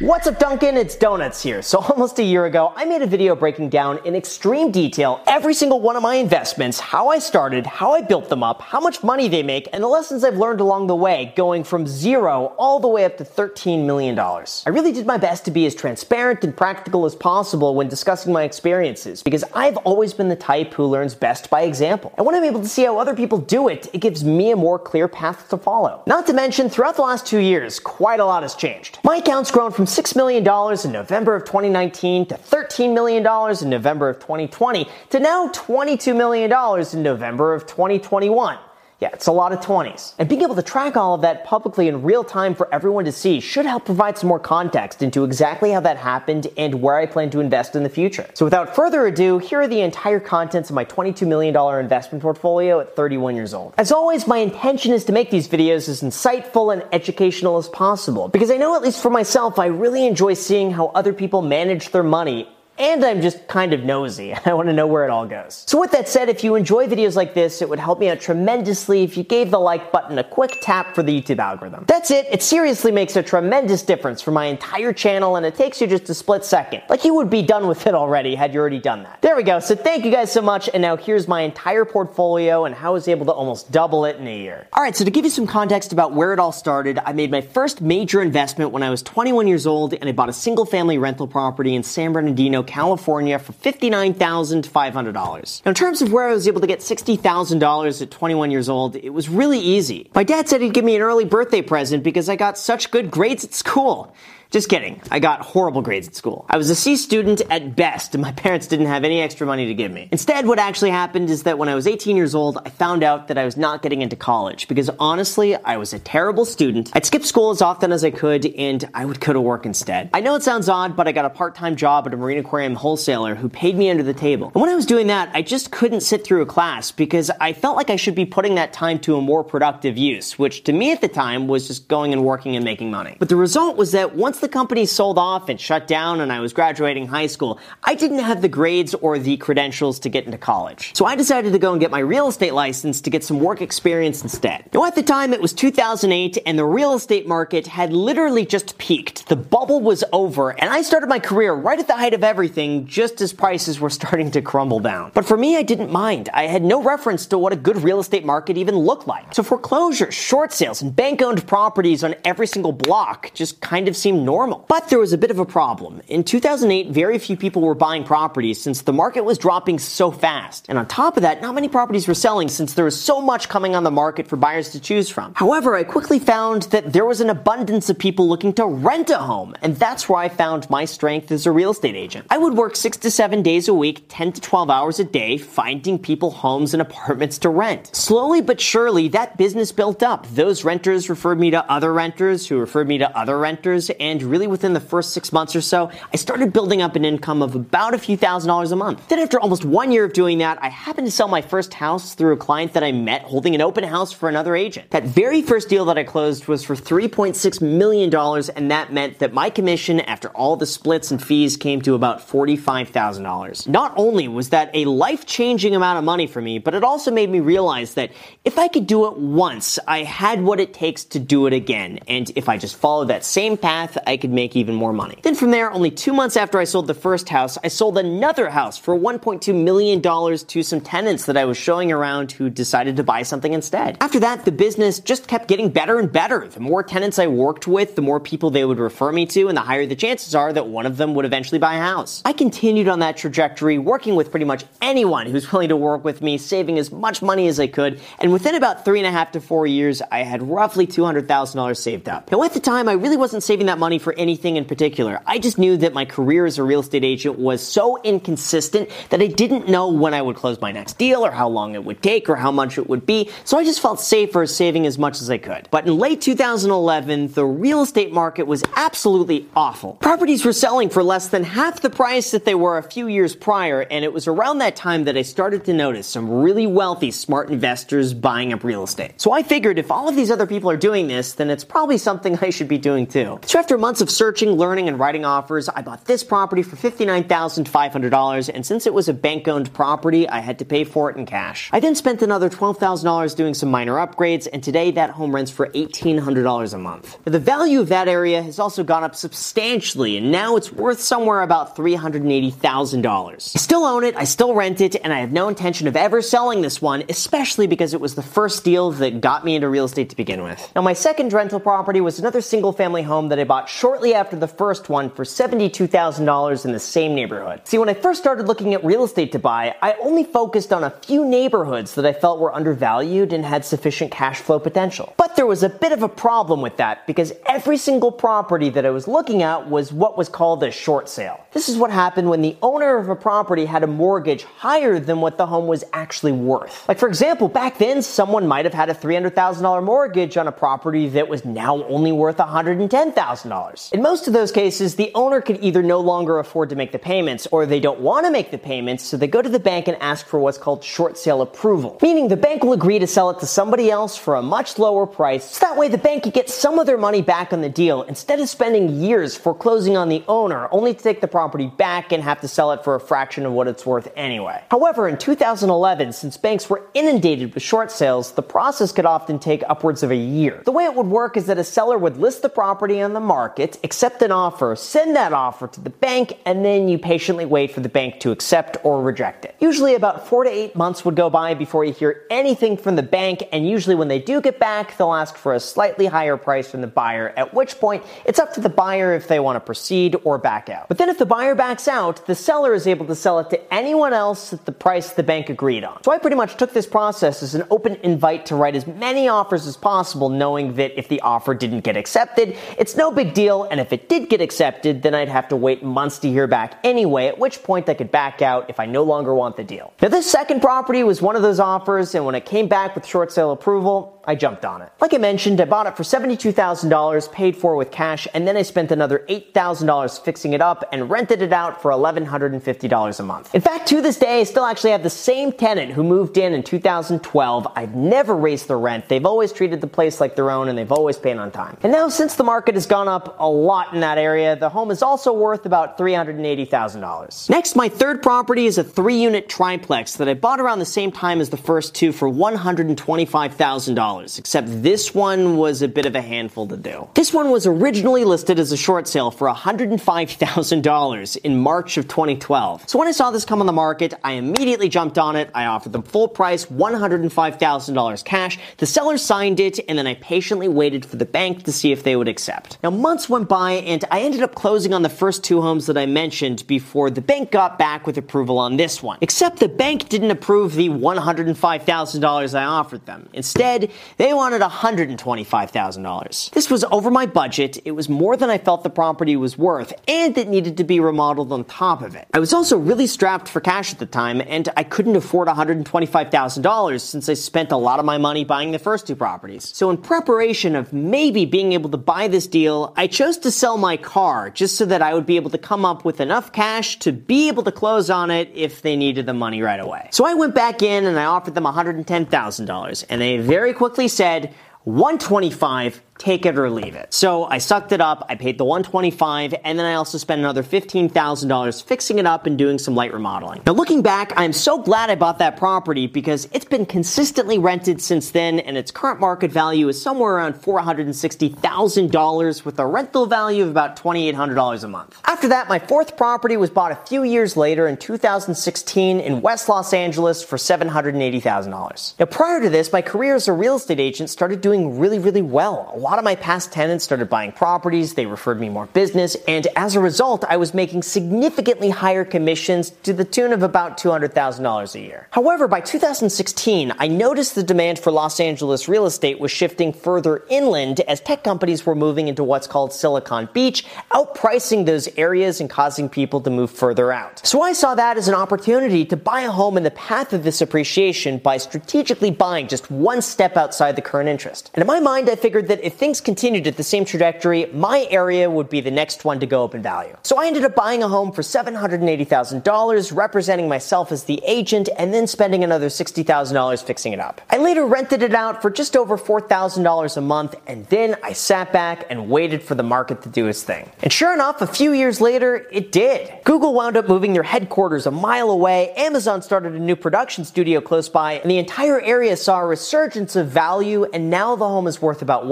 What's up, Duncan? It's Donuts here. So, almost a year ago, I made a video breaking down in extreme detail every single one of my investments, how I started, how I built them up, how much money they make, and the lessons I've learned along the way, going from zero all the way up to $13 million. I really did my best to be as transparent and practical as possible when discussing my experiences, because I've always been the type who learns best by example. And when I'm able to see how other people do it, it gives me a more clear path to follow. Not to mention, throughout the last two years, quite a lot has changed. My account's grown from $6 million in November of 2019 to $13 million in November of 2020 to now $22 million in November of 2021. Yeah, it's a lot of 20s. And being able to track all of that publicly in real time for everyone to see should help provide some more context into exactly how that happened and where I plan to invest in the future. So without further ado, here are the entire contents of my $22 million investment portfolio at 31 years old. As always, my intention is to make these videos as insightful and educational as possible because I know at least for myself, I really enjoy seeing how other people manage their money and I'm just kind of nosy. I want to know where it all goes. So with that said, if you enjoy videos like this, it would help me out tremendously if you gave the like button a quick tap for the YouTube algorithm. That's it. It seriously makes a tremendous difference for my entire channel and it takes you just a split second. Like you would be done with it already had you already done that. There we go. So thank you guys so much. And now here's my entire portfolio and how I was able to almost double it in a year. All right. So to give you some context about where it all started, I made my first major investment when I was 21 years old and I bought a single family rental property in San Bernardino, California for $59,500. Now, in terms of where I was able to get $60,000 at 21 years old, it was really easy. My dad said he'd give me an early birthday present because I got such good grades at school. Just kidding. I got horrible grades at school. I was a C student at best, and my parents didn't have any extra money to give me. Instead, what actually happened is that when I was 18 years old, I found out that I was not getting into college because honestly, I was a terrible student. I'd skip school as often as I could, and I would go to work instead. I know it sounds odd, but I got a part-time job at a marine aquarium wholesaler who paid me under the table. And when I was doing that, I just couldn't sit through a class because I felt like I should be putting that time to a more productive use, which to me at the time was just going and working and making money. But the result was that once the company sold off and shut down and I was graduating high school, I didn't have the grades or the credentials to get into college. So I decided to go and get my real estate license to get some work experience instead. Now at the time it was 2008 and the real estate market had literally just peaked. The bubble was over and I started my career right at the height of everything just as prices were starting to crumble down. But for me, I didn't mind. I had no reference to what a good real estate market even looked like. So foreclosures, short sales, and bank owned properties on every single block just kind of seemed normal. But there was a bit of a problem. In 2008, very few people were buying properties since the market was dropping so fast. And on top of that, not many properties were selling since there was so much coming on the market for buyers to choose from. However, I quickly found that there was an abundance of people looking to rent a home, and that's where I found my strength as a real estate agent. I would work six to seven days a week, 10 to 12 hours a day, finding people homes and apartments to rent. Slowly but surely, that business built up. Those renters referred me to other renters who referred me to other renters, and really within the first six months or so, I started building up an income of about a few thousand dollars a month. Then after almost one year of doing that, I happened to sell my first house through a client that I met holding an open house for another agent. That very first deal that I closed was for $3.6 million, and that meant that my commission after all the splits and fees came to about $45,000. Not only was that a life-changing amount of money for me, but it also made me realize that if I could do it once, I had what it takes to do it again. And if I just followed that same path, I could make even more money. Then from there, only two months after I sold the first house, I sold another house for $1.2 million to some tenants that I was showing around who decided to buy something instead. After that, the business just kept getting better and better. The more tenants I worked with, the more people they would refer me to, and the higher the chances are that one of them would eventually buy a house. I continued on that trajectory, working with pretty much anyone who's willing to work with me, saving as much money as I could, and within about three and a half to four years, I had roughly $200,000 saved up. Now, at the time, I really wasn't saving that money for anything in particular. I just knew that my career as a real estate agent was so inconsistent that I didn't know when I would close my next deal or how long it would take or how much it would be, so I just felt safer saving as much as I could. But in late 2011, the real estate market was absolutely awful. Properties were selling for less than half the price that they were a few years prior, and it was around that time that I started to notice some really wealthy, smart investors buying up real estate. So I figured if all of these other people are doing this, then it's probably something I should be doing too. So after months months of searching, learning, and writing offers, I bought this property for $59,500, and since it was a bank owned property, I had to pay for it in cash. I then spent another $12,000 doing some minor upgrades, and today that home rents for $1,800 a month. Now, the value of that area has also gone up substantially, and now it's worth somewhere about $380,000. I still own it, I still rent it, and I have no intention of ever selling this one, especially because it was the first deal that got me into real estate to begin with. Now, my second rental property was another single family home that I bought shortly after the first one for $72,000 in the same neighborhood. See, when I first started looking at real estate to buy, I only focused on a few neighborhoods that I felt were undervalued and had sufficient cash flow potential. But there was a bit of a problem with that because every single property that I was looking at was what was called a short sale. This is what happened when the owner of a property had a mortgage higher than what the home was actually worth. Like, for example, back then, someone might have had a $300,000 mortgage on a property that was now only worth $110,000. In most of those cases, the owner could either no longer afford to make the payments or they don't want to make the payments, so they go to the bank and ask for what's called short sale approval. Meaning the bank will agree to sell it to somebody else for a much lower price, so that way the bank can get some of their money back on the deal instead of spending years foreclosing on the owner only to take the property back and have to sell it for a fraction of what it's worth anyway. However, in 2011, since banks were inundated with short sales, the process could often take upwards of a year. The way it would work is that a seller would list the property on the market, accept an offer, send that offer to the bank, and then you patiently wait for the bank to accept or reject it. Usually about four to eight months would go by before you hear anything from the bank, and usually when they do get back, they'll ask for a slightly higher price from the buyer, at which point it's up to the buyer if they want to proceed or back out. But then if the buyer backs out, the seller is able to sell it to anyone else at the price the bank agreed on. So I pretty much took this process as an open invite to write as many offers as possible, knowing that if the offer didn't get accepted, it's no big deal, and if it did get accepted, then I'd have to wait months to hear back anyway, at which point I could back out if I no longer want the deal. Now, this second property was one of those offers, and when it came back with short sale approval, I jumped on it. Like I mentioned, I bought it for $72,000, paid for with cash, and then I spent another $8,000 fixing it up and rented it out for $1,150 a month. In fact, to this day, I still actually have the same tenant who moved in in 2012. I've never raised the rent. They've always treated the place like their own and they've always paid on time. And now, since the market has gone up a lot in that area, the home is also worth about $380,000. Next, my third property is a three unit triplex that I bought around the same time as the first two for $125,000, except this one was a bit of a handful to do. This one was originally listed as a short sale for $105,000 in March of 2012. So when I saw this come on the market, I immediately jumped on it. I offered them full price, $105,000 cash. The seller signed it, and then I patiently waited for the bank to see if they would accept. Now, months went by, and I ended up closing on the first two homes that I mentioned before the bank got back with approval on this one. Except the bank didn't approve the $105,000 I offered them. Instead, they wanted $125,000. This was over my budget, it was more than I felt the property was worth, and it needed to be remodeled on top of it. I was also really strapped for cash at the time, and I couldn't afford $125,000 since I spent a lot of my money buying the first two properties. So, in preparation of maybe being able to buy this deal, I chose to sell my car just so that I would be able to come up with enough cash to be able to close on it if they needed the money right away. So I went back in and I offered them $110,000, and they very quickly said, 125 take it or leave it. So I sucked it up, I paid the 125, and then I also spent another $15,000 fixing it up and doing some light remodeling. Now looking back, I'm so glad I bought that property because it's been consistently rented since then and its current market value is somewhere around $460,000 with a rental value of about $2,800 a month. After that, my fourth property was bought a few years later in 2016 in West Los Angeles for $780,000. Now prior to this, my career as a real estate agent started doing really, really well. Lot of my past tenants started buying properties, they referred me more business, and as a result, I was making significantly higher commissions to the tune of about $200,000 a year. However, by 2016, I noticed the demand for Los Angeles real estate was shifting further inland as tech companies were moving into what's called Silicon Beach, outpricing those areas and causing people to move further out. So I saw that as an opportunity to buy a home in the path of this appreciation by strategically buying just one step outside the current interest. And in my mind, I figured that if things continued at the same trajectory, my area would be the next one to go up in value. So I ended up buying a home for $780,000, representing myself as the agent, and then spending another $60,000 fixing it up. I later rented it out for just over $4,000 a month, and then I sat back and waited for the market to do its thing. And sure enough, a few years later, it did. Google wound up moving their headquarters a mile away, Amazon started a new production studio close by, and the entire area saw a resurgence of value, and now the home is worth about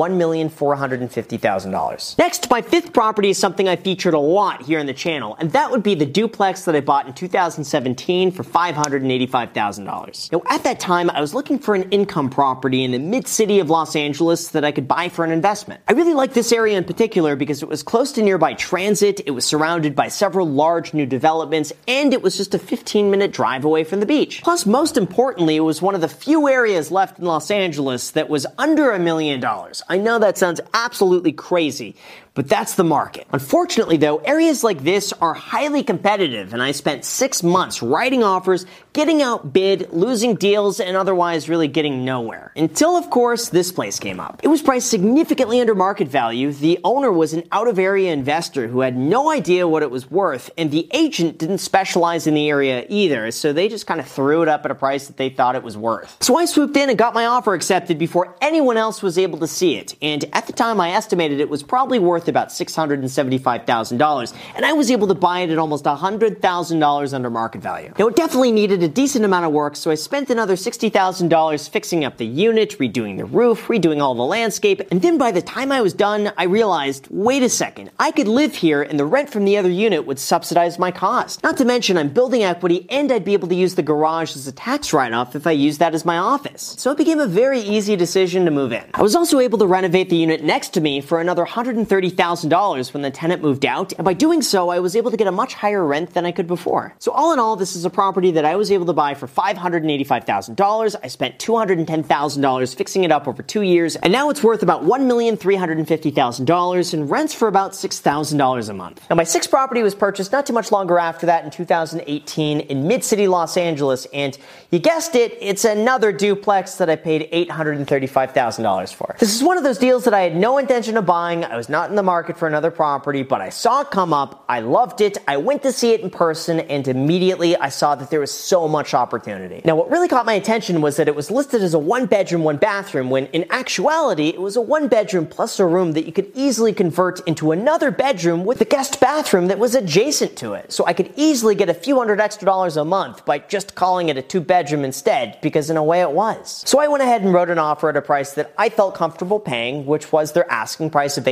$1,450,000. Next, my fifth property is something I featured a lot here on the channel, and that would be the duplex that I bought in 2017 for $585,000. Now, at that time, I was looking for an income property in the mid city of Los Angeles that I could buy for an investment. I really liked this area in particular because it was close to nearby transit, it was surrounded by several large new developments, and it was just a 15 minute drive away from the beach. Plus, most importantly, it was one of the few areas left in Los Angeles that was under a million dollars. I know that sounds absolutely crazy, but that's the market. Unfortunately, though, areas like this are highly competitive, and I spent six months writing offers, getting outbid, losing deals, and otherwise really getting nowhere. Until, of course, this place came up. It was priced significantly under market value. The owner was an out of area investor who had no idea what it was worth, and the agent didn't specialize in the area either, so they just kind of threw it up at a price that they thought it was worth. So I swooped in and got my offer accepted before anyone else was able to see it, and at the time I estimated it was probably worth about $675,000, and I was able to buy it at almost $100,000 under market value. Now, it definitely needed a decent amount of work, so I spent another $60,000 fixing up the unit, redoing the roof, redoing all the landscape, and then by the time I was done, I realized, wait a second, I could live here and the rent from the other unit would subsidize my cost. Not to mention, I'm building equity and I'd be able to use the garage as a tax write-off if I use that as my office. So it became a very easy decision to move in. I was also able to renovate the unit next to me for another $130,000 when the tenant moved out, and by doing so, I was able to get a much higher rent than I could before. So all in all, this is a property that I was able to buy for $585,000. I spent $210,000 fixing it up over two years, and now it's worth about $1,350,000 and rents for about $6,000 a month. Now, my sixth property was purchased not too much longer after that in 2018 in mid-city Los Angeles, and you guessed it, it's another duplex that I paid $835,000 for. This is one of those deals that I had no intention of buying. I was not in the market for another property, but I saw it come up. I loved it. I went to see it in person, and immediately I saw that there was so much opportunity. Now, what really caught my attention was that it was listed as a one bedroom, one bathroom, when in actuality, it was a one bedroom plus a room that you could easily convert into another bedroom with a guest bathroom that was adjacent to it. So I could easily get a few hundred extra dollars a month by just calling it a two bedroom instead, because in a way it was. So I went ahead and wrote an offer at a price that I felt comfortable paying, which was their asking price of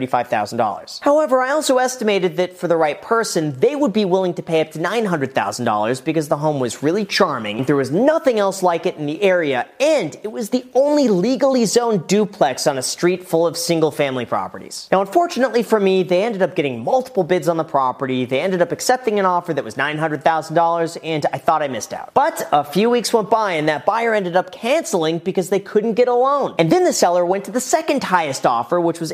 $835,000. However, I also estimated that for the right person, they would be willing to pay up to $900,000 because the home was really charming, there was nothing else like it in the area, and it was the only legally zoned duplex on a street full of single family properties. Now, unfortunately for me, they ended up getting multiple bids on the property, they ended up accepting an offer that was $900,000, and I thought I missed out. But a few weeks went by, and that buyer ended up canceling because they couldn't get a loan. And then the seller went to the second highest offer, which was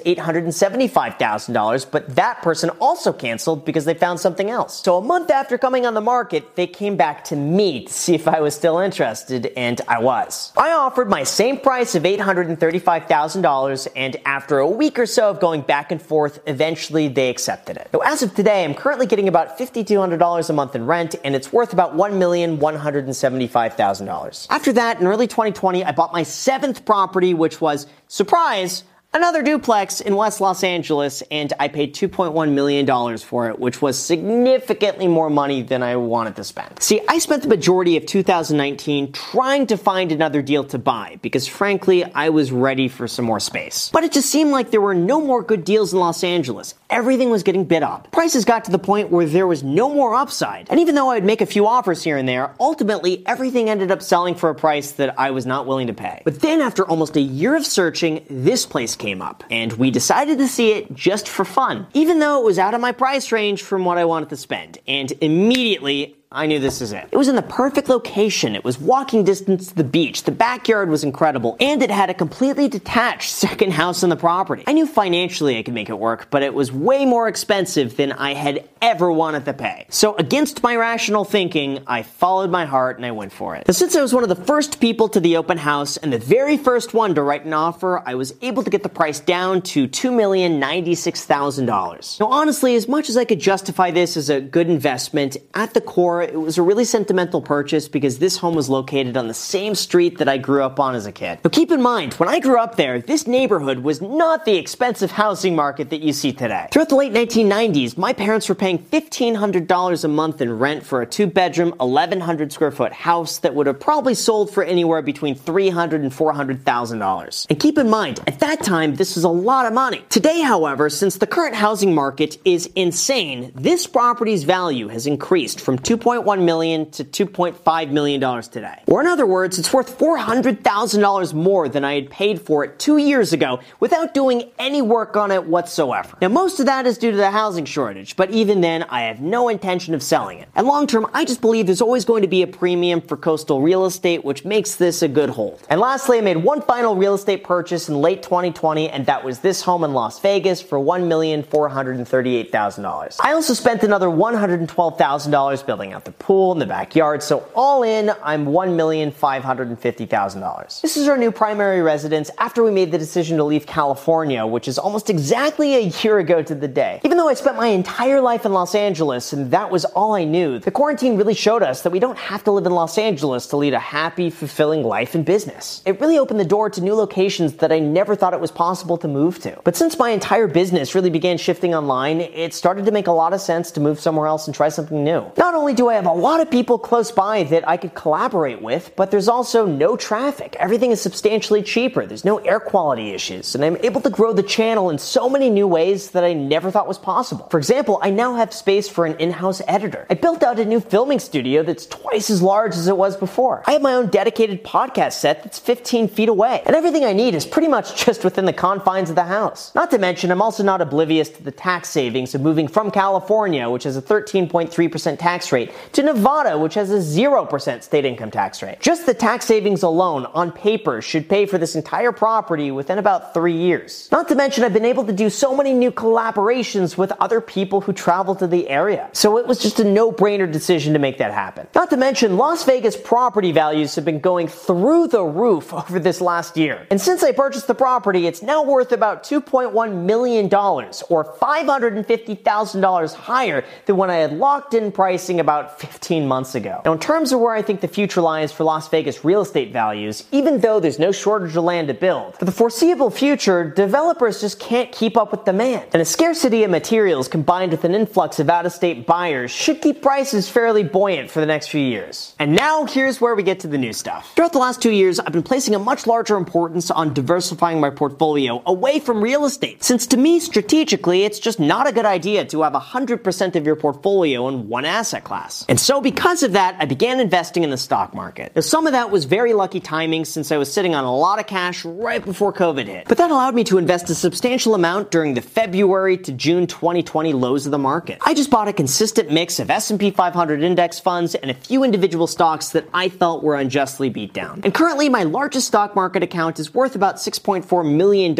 $875,000, but that person also canceled because they found something else. So a month after coming on the market, they came back to me to see if I was still interested, and I was. I offered my same price of $835,000, and after a week or so of going back and forth, eventually they accepted it. Now, as of today, I'm currently getting about $5,200 a month in rent, and it's worth about $1,175,000. After that, in early 2020, I bought my seventh property, which was, surprise, another duplex in West Los Angeles, and I paid $2.1 million for it, which was significantly more money than I wanted to spend. See, I spent the majority of 2019 trying to find another deal to buy because frankly, I was ready for some more space. But it just seemed like there were no more good deals in Los Angeles. Everything was getting bid up. Prices got to the point where there was no more upside. And even though I would make a few offers here and there, ultimately everything ended up selling for a price that I was not willing to pay. But then after almost a year of searching, this place came up, and we decided to see it just for fun, even though it was out of my price range from what I wanted to spend. And immediately, I knew this is it. It was in the perfect location. It was walking distance to the beach. The backyard was incredible, and it had a completely detached second house on the property. I knew financially I could make it work, but it was way more expensive than I had ever wanted to pay. So, against my rational thinking, I followed my heart and I went for it. Now, since I was one of the first people to the open house and the very first one to write an offer, I was able to get the price down to $2,096,000. Now, honestly, as much as I could justify this as a good investment, at the core, it was a really sentimental purchase because this home was located on the same street that I grew up on as a kid. But keep in mind, when I grew up there, this neighborhood was not the expensive housing market that you see today. Throughout the late 1990s, my parents were paying $1,500 a month in rent for a two bedroom, 1,100 square foot house that would have probably sold for anywhere between $300 and $400,000. And keep in mind, at that time, this was a lot of money. Today, however, since the current housing market is insane, this property's value has increased from 2.1 million to 2.5 million dollars today. Or in other words, it's worth $400,000 more than I had paid for it 2 years ago without doing any work on it whatsoever. Now, most of that is due to the housing shortage, but even then, I have no intention of selling it. And long term, I just believe there's always going to be a premium for coastal real estate, which makes this a good hold. And lastly, I made one final real estate purchase in late 2020, and that was this home in Las Vegas for $1,438,000. I also spent another $112,000 building the pool and the backyard, so all in, I'm $1,550,000. This is our new primary residence after we made the decision to leave California, which is almost exactly a year ago to the day. Even though I spent my entire life in Los Angeles and that was all I knew, the quarantine really showed us that we don't have to live in Los Angeles to lead a happy, fulfilling life and business. It really opened the door to new locations that I never thought it was possible to move to. But since my entire business really began shifting online, it started to make a lot of sense to move somewhere else and try something new. Not only do I have a lot of people close by that I could collaborate with, but there's also no traffic. Everything is substantially cheaper. There's no air quality issues, and I'm able to grow the channel in so many new ways that I never thought was possible. For example, I now have space for an in-house editor. I built out a new filming studio that's twice as large as it was before. I have my own dedicated podcast set that's 15 feet away, and everything I need is pretty much just within the confines of the house. Not to mention, I'm also not oblivious to the tax savings of moving from California, which has a 13.3% tax rate, to Nevada, which has a 0% state income tax rate. Just the tax savings alone, on paper, should pay for this entire property within about three years. Not to mention, I've been able to do so many new collaborations with other people who travel to the area. So it was just a no brainer decision to make that happen. Not to mention, Las Vegas property values have been going through the roof over this last year. And since I purchased the property, it's now worth about $2.1 million, or $550,000 higher than when I had locked in pricing about 15 months ago. Now, in terms of where I think the future lies for Las Vegas real estate values, even though there's no shortage of land to build, for the foreseeable future, developers just can't keep up with demand. And a scarcity of materials combined with an influx of out of state buyers should keep prices fairly buoyant for the next few years. And now, here's where we get to the new stuff. Throughout the last two years, I've been placing a much larger importance on diversifying my portfolio away from real estate, since to me, strategically, it's just not a good idea to have 100% of your portfolio in one asset class. And so, because of that, I began investing in the stock market. Now, some of that was very lucky timing since I was sitting on a lot of cash right before COVID hit. But that allowed me to invest a substantial amount during the February to June 2020 lows of the market. I just bought a consistent mix of S&P 500 index funds and a few individual stocks that I felt were unjustly beat down. And currently, my largest stock market account is worth about $6.4 million,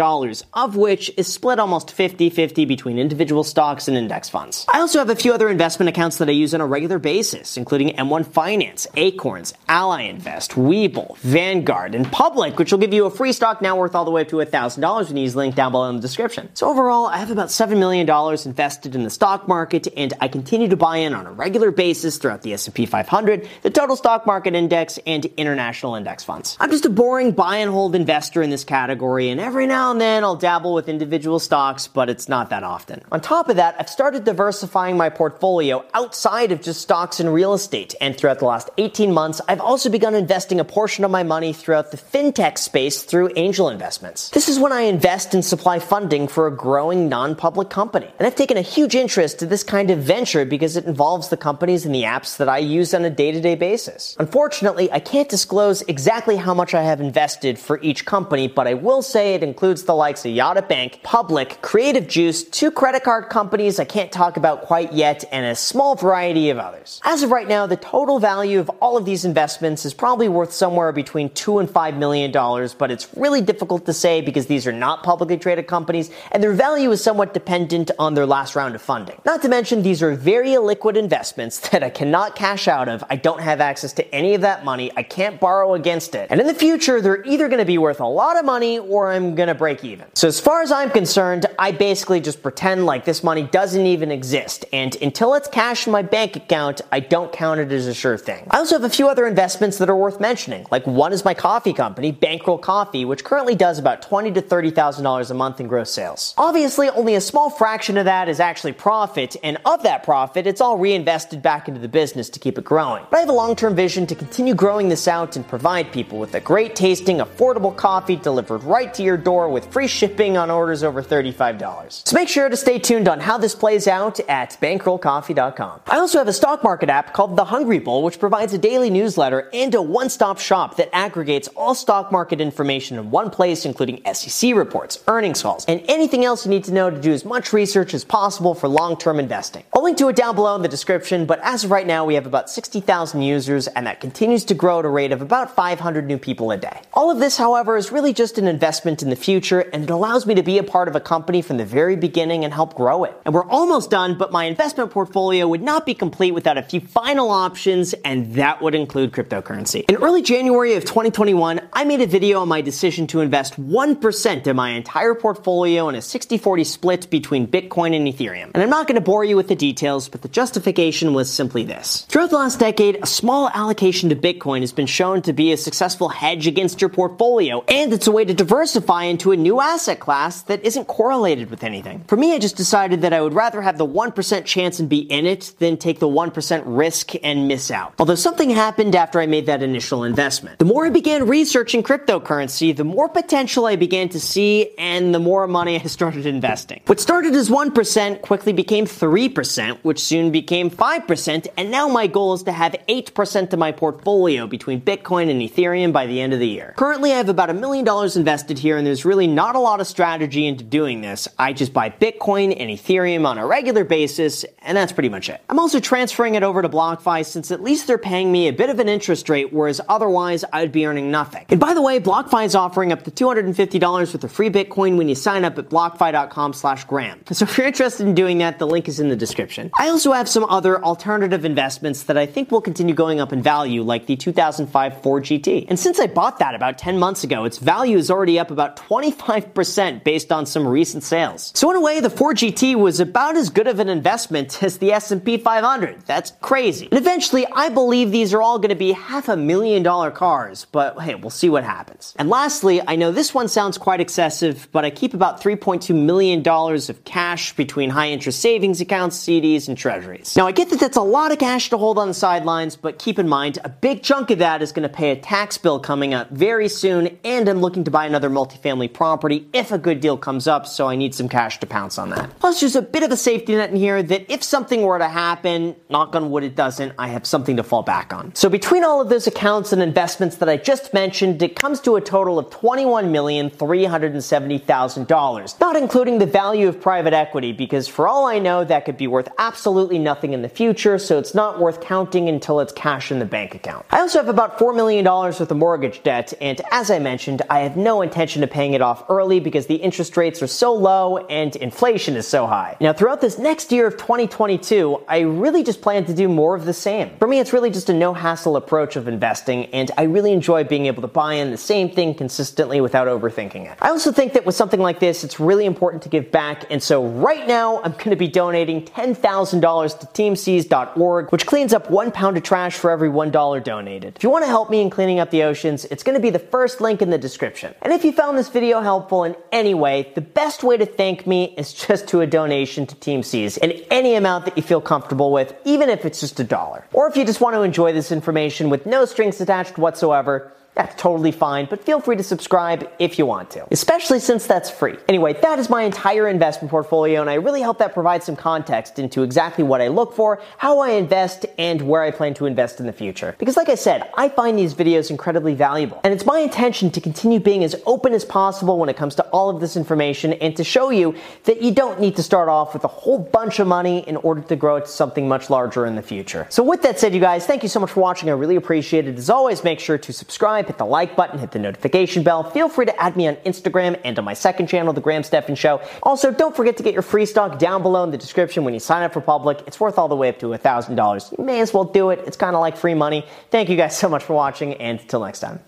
of which is split almost 50 50 between individual stocks and index funds. I also have a few other investment accounts that I use on a regular basis, including M1 Finance, Acorns, Ally Invest, Webull, Vanguard, and Public, which will give you a free stock now worth all the way up to $1,000 when you use the link down below in the description. So overall, I have about $7 million invested in the stock market, and I continue to buy in on a regular basis throughout the S&P 500, the total stock market index, and international index funds. I'm just a boring buy and hold investor in this category, and every now and then I'll dabble with individual stocks, but it's not that often. On top of that, I've started diversifying my portfolio outside of just stocks and real estate, and throughout the last 18 months, I've also begun investing a portion of my money throughout the fintech space through angel investments. This is when I invest and supply funding for a growing non-public company. And I've taken a huge interest to this kind of venture because it involves the companies and the apps that I use on a day-to-day basis. Unfortunately, I can't disclose exactly how much I have invested for each company, but I will say it includes the likes of Yada Bank, Public, Creative Juice, two credit card companies I can't talk about quite yet, and a small variety of others. As of right now, the total value of all of these investments is probably worth somewhere between two and five million dollars, but it's really difficult to say because these are not publicly traded companies and their value is somewhat dependent on their last round of funding. Not to mention, these are very illiquid investments that I cannot cash out of. I don't have access to any of that money. I can't borrow against it. And in the future, they're either going to be worth a lot of money or I'm going to break even. So as far as I'm concerned, I basically just pretend like this money doesn't even exist. And until it's cash in my bank account, I don't count it as a sure thing. I also have a few other investments that are worth mentioning. Like one is my coffee company, Bankroll Coffee, which currently does about twenty to thirty thousand dollars a month in gross sales. Obviously, only a small fraction of that is actually profit, and of that profit, it's all reinvested back into the business to keep it growing. But I have a long-term vision to continue growing this out and provide people with a great tasting, affordable coffee delivered right to your door with free shipping on orders over $35. So make sure to stay tuned on how this plays out at bankrollcoffee.com. I also have a stock market app called The Hungry Bull, which provides a daily newsletter and a one-stop shop that aggregates all stock market information in one place, including SEC reports, earnings calls, and anything else you need to know to do as much research as possible for long-term investing. I'll link to it down below in the description, but as of right now, we have about 60,000 users, and that continues to grow at a rate of about 500 new people a day. All of this, however, is really just an investment in the future, and it allows me to be a part of a company from the very beginning and help grow it. And we're almost done, but my investment portfolio would not be complete without a few final options, and that would include cryptocurrency. In early January of 2021, I made a video on my decision to invest 1% of my entire portfolio in a 60 40 split between Bitcoin and Ethereum. And I'm not going to bore you with the details, but the justification was simply this. Throughout the last decade, a small allocation to Bitcoin has been shown to be a successful hedge against your portfolio, and it's a way to diversify into a new asset class that isn't correlated with anything. For me, I just decided that I would rather have the 1% chance and be in it than take the 1% risk and miss out. Although something happened after I made that initial investment. The more I began researching cryptocurrency, the more potential I began to see and the more money I started investing. What started as 1% quickly became 3%, which soon became 5%, and now my goal is to have 8% of my portfolio between Bitcoin and Ethereum by the end of the year. Currently, I have about a million dollars invested here, and there's really not a lot of strategy into doing this. I just buy Bitcoin and Ethereum on a regular basis, and that's pretty much it. I'm also transferring it over to BlockFi since at least they're paying me a bit of an interest rate, whereas otherwise I'd be earning nothing. And by the way, BlockFi is offering up to $250 worth of free Bitcoin when you sign up at BlockFi.com slash Graham. So if you're interested in doing that, the link is in the description. I also have some other alternative investments that I think will continue going up in value, like the 2005 Ford GT. And since I bought that about 10 months ago, its value is already up about 25% based on some recent sales. So in a way, the Ford GT was about as good of an investment as the S&P 500. That's crazy. And eventually, I believe these are all going to be half a million dollar cars, but hey, we'll see what happens. And lastly, I know this one sounds quite excessive, but I keep about $3.2 million of cash between high interest savings accounts, CDs, and treasuries. Now, I get that that's a lot of cash to hold on the sidelines, but keep in mind, a big chunk of that is going to pay a tax bill coming up very soon, and I'm looking to buy another multifamily property if a good deal comes up, so I need some cash to pounce on that. Plus, there's a bit of a safety net in here that if something were to happen, knock on wood it doesn't, I have something to fall back on. So between all of those accounts and investments that I just mentioned, it comes to a total of $21,370,000, not including the value of private equity, because for all I know, that could be worth absolutely nothing in the future, so it's not worth counting until it's cash in the bank account. I also have about $4 million worth of mortgage debt, and as I mentioned, I have no intention of paying it off early because the interest rates are so low and inflation is so high. Now, throughout this next year of 2022, I really just plan to do more of the same. For me, it's really just a no hassle approach of investing, and I really enjoy being able to buy in the same thing consistently without overthinking it. I also think that with something like this, it's really important to give back, and so right now, I'm going to be donating $10,000 to teamseas.org, which cleans up one pound of trash for every $1 donated. If you want to help me in cleaning up the oceans, it's going to be the first link in the description. And if you found this video helpful in any way, the best way to thank me is just to a donation to Team Seas in any amount that you feel comfortable with, even if it's just a dollar. Or if you just want to enjoy this information with no strings attached whatsoever, that's totally fine, but feel free to subscribe if you want to, especially since that's free. Anyway, that is my entire investment portfolio, and I really hope that provides some context into exactly what I look for, how I invest, and where I plan to invest in the future. Because, like I said, I find these videos incredibly valuable, and it's my intention to continue being as open as possible when it comes to all of this information and to show you that you don't need to start off with a whole bunch of money in order to grow to something much larger in the future. So, with that said, you guys, thank you so much for watching. I really appreciate it. As always, make sure to subscribe, hit the like button, hit the notification bell. Feel free to add me on Instagram and on my second channel, The Graham Stephan Show. Also, don't forget to get your free stock down below in the description when you sign up for public. It's worth all the way up to $1,000. You may as well do it. It's kind of like free money. Thank you guys so much for watching, and until next time.